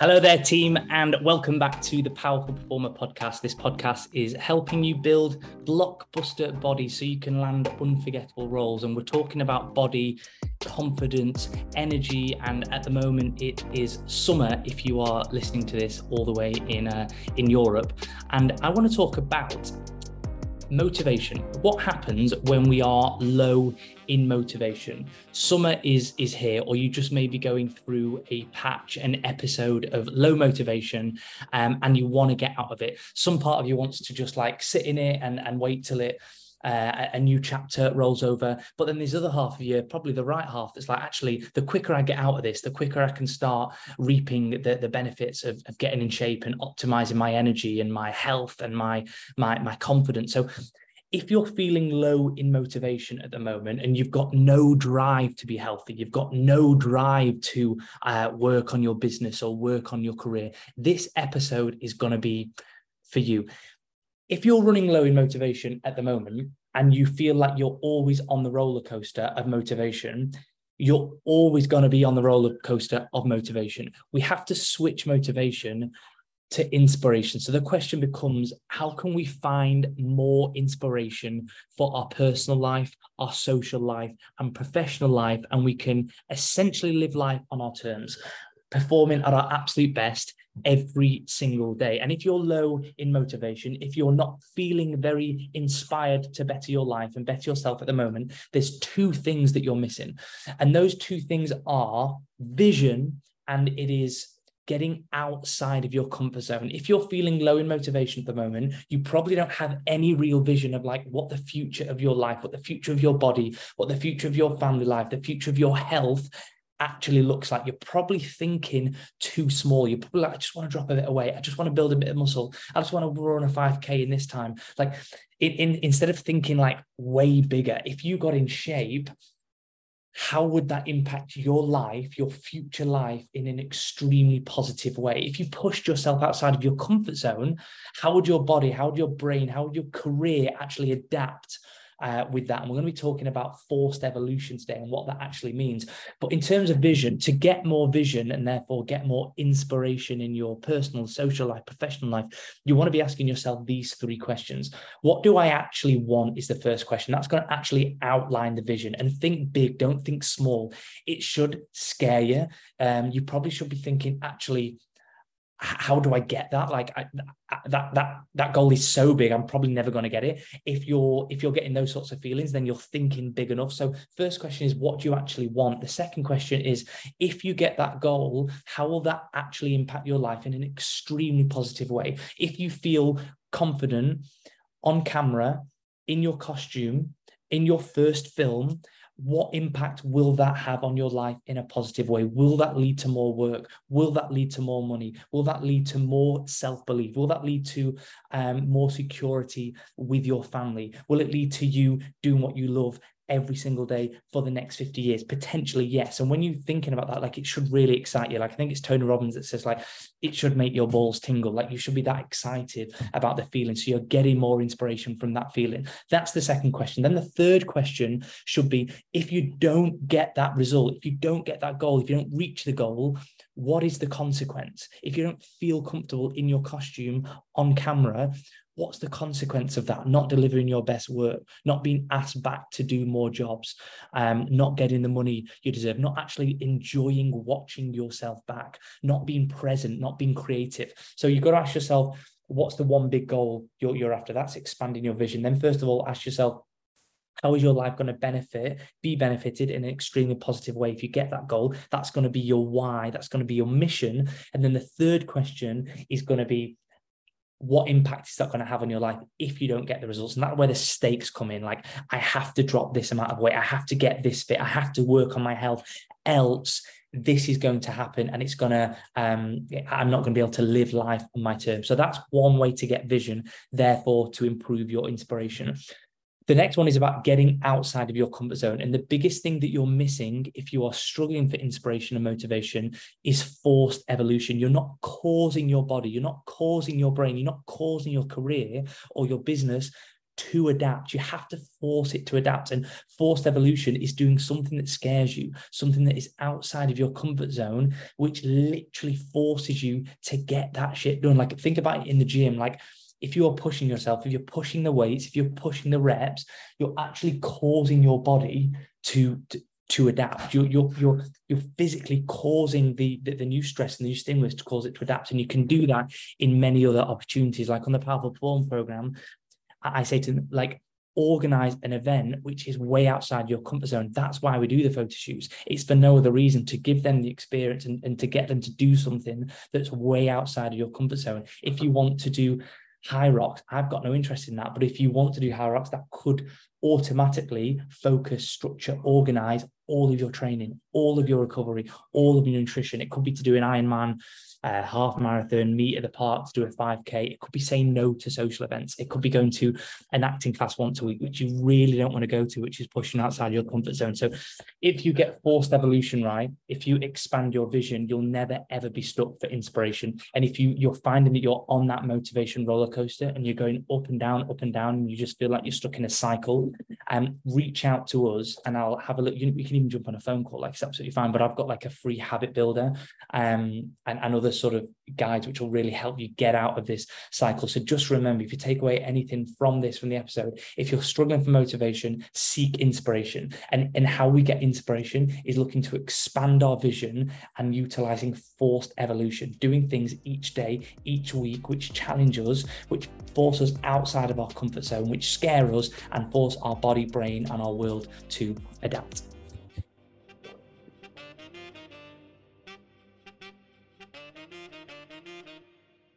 Hello there, team, and welcome back to the Powerful Performer podcast. This podcast is helping you build blockbuster bodies so you can land unforgettable roles. And we're talking about body, confidence, energy, and at the moment it is summer if you are listening to this all the way in uh, in Europe. And I want to talk about motivation. What happens when we are low in motivation? Summer is is here, or you just may be going through a patch, an episode of low motivation, um, and you want to get out of it. Some part of you wants to just like sit in it and and wait till it uh, a new chapter rolls over. But then there's other half of you, probably the right half, that's like, actually, the quicker I get out of this, the quicker I can start reaping the, the benefits of, of getting in shape and optimizing my energy and my health and my my my confidence. So if you're feeling low in motivation at the moment and you've got no drive to be healthy, you've got no drive to uh, work on your business or work on your career, this episode is going to be for you if you're running low in motivation at the moment and you feel like you're always on the roller coaster of motivation, you're always going to be on the roller coaster of motivation. We have to switch motivation to inspiration. So the question becomes how can we find more inspiration for our personal life, our social life, and professional life? And we can essentially live life on our terms performing at our absolute best every single day. And if you're low in motivation, if you're not feeling very inspired to better your life and better yourself at the moment, there's two things that you're missing. And those two things are vision and it is getting outside of your comfort zone. If you're feeling low in motivation at the moment, you probably don't have any real vision of like what the future of your life, what the future of your body, what the future of your family life, the future of your health actually looks like. You're probably thinking too small. You're probably like, I just want to drop a bit weight. I just want to build a bit of muscle. I just want to run a 5K in this time. Like in, in instead of thinking like way bigger, if you got in shape, how would that impact your life, your future life in an extremely positive way? If you pushed yourself outside of your comfort zone, how would your body, how would your brain, how would your career actually adapt uh, with that. And we're going to be talking about forced evolution today and what that actually means. But in terms of vision, to get more vision and therefore get more inspiration in your personal, social life, professional life, you want to be asking yourself these three questions. What do I actually want? Is the first question. That's going to actually outline the vision and think big, don't think small. It should scare you. Um, you probably should be thinking, actually, how do I get that? Like I, that that that goal is so big, I'm probably never going to get it. If you're if you're getting those sorts of feelings, then you're thinking big enough. So first question is what do you actually want? The second question is if you get that goal, how will that actually impact your life in an extremely positive way? If you feel confident on camera, in your costume, in your first film, what impact will that have on your life in a positive way? Will that lead to more work? Will that lead to more money? Will that lead to more self belief? Will that lead to um, more security with your family? Will it lead to you doing what you love every single day for the next 50 years? Potentially, yes. And when you're thinking about that, like it should really excite you. Like I think it's Tony Robbins that says, like, it should make your balls tingle. Like you should be that excited about the feeling. So you're getting more inspiration from that feeling. That's the second question. Then the third question should be if you don't get that result, if you don't get that goal, if you don't reach the goal, what is the consequence? If you don't feel comfortable in your costume on camera, what's the consequence of that? Not delivering your best work not being asked back to do more jobs um, not getting the money you deserve not actually enjoying watching yourself back not being present not being creative. So you've got to ask yourself what's the one big goal you're, you're after? That's expanding your vision. Then first of all ask yourself how is your life going to benefit, be benefited in an extremely positive way? If you get that goal, that's going to be your why, that's going to be your mission. And then the third question is going to be what impact is that going to have on your life if you don't get the results? And that's where the stakes come in. Like, I have to drop this amount of weight. I have to get this fit. I have to work on my health. Else, this is going to happen and it's going to, um, I'm not going to be able to live life on my terms. So that's one way to get vision, therefore, to improve your inspiration. The next one is about getting outside of your comfort zone. And the biggest thing that you're missing if you are struggling for inspiration and motivation is forced evolution. You're not causing your body, you're not causing your brain, you're not causing your career or your business to adapt. You have to force it to adapt. And forced evolution is doing something that scares you, something that is outside of your comfort zone, which literally forces you to get that shit done. Like think about it in the gym. Like if you're pushing yourself, if you're pushing the weights, if you're pushing the reps, you're actually causing your body to, to to adapt. You're you're you're you're physically causing the, the, the new stress and the new stimulus to cause it to adapt, and you can do that in many other opportunities. Like on the Powerful Perform program, I say to like organize an event which is way outside your comfort zone. That's why we do the photo shoots. It's for no other reason to give them the experience and, and to get them to do something that's way outside of your comfort zone. If you want to do Hyrox, I've got no interest in that. But if you want to do Hyrox, that could automatically focus, structure, organize all of your training, all of your recovery, all of your nutrition. It could be to do an Ironman a half marathon, meet at the park to do a 5K. It could be saying no to social events. It could be going to an acting class once a week, which you really don't want to go to, which is pushing outside your comfort zone. So if you get forced evolution right, if you expand your vision, you'll never ever be stuck for inspiration. And if you you're finding that you're on that motivation roller coaster and you're going up and down, up and down, and you just feel like you're stuck in a cycle, um, reach out to us and I'll have a look. You, you can even jump on a phone call, like it's absolutely fine. But I've got like a free habit builder um, and, and other sort of guides which will really help you get out of this cycle. So just remember if you take away anything from this, from the episode, if you're struggling for motivation, seek inspiration. And, and how we get inspiration is looking to expand our vision and utilizing forced evolution, doing things each day, each week, which challenge us, which force us outside of our comfort zone, which scare us and force our body, brain, and our world to adapt.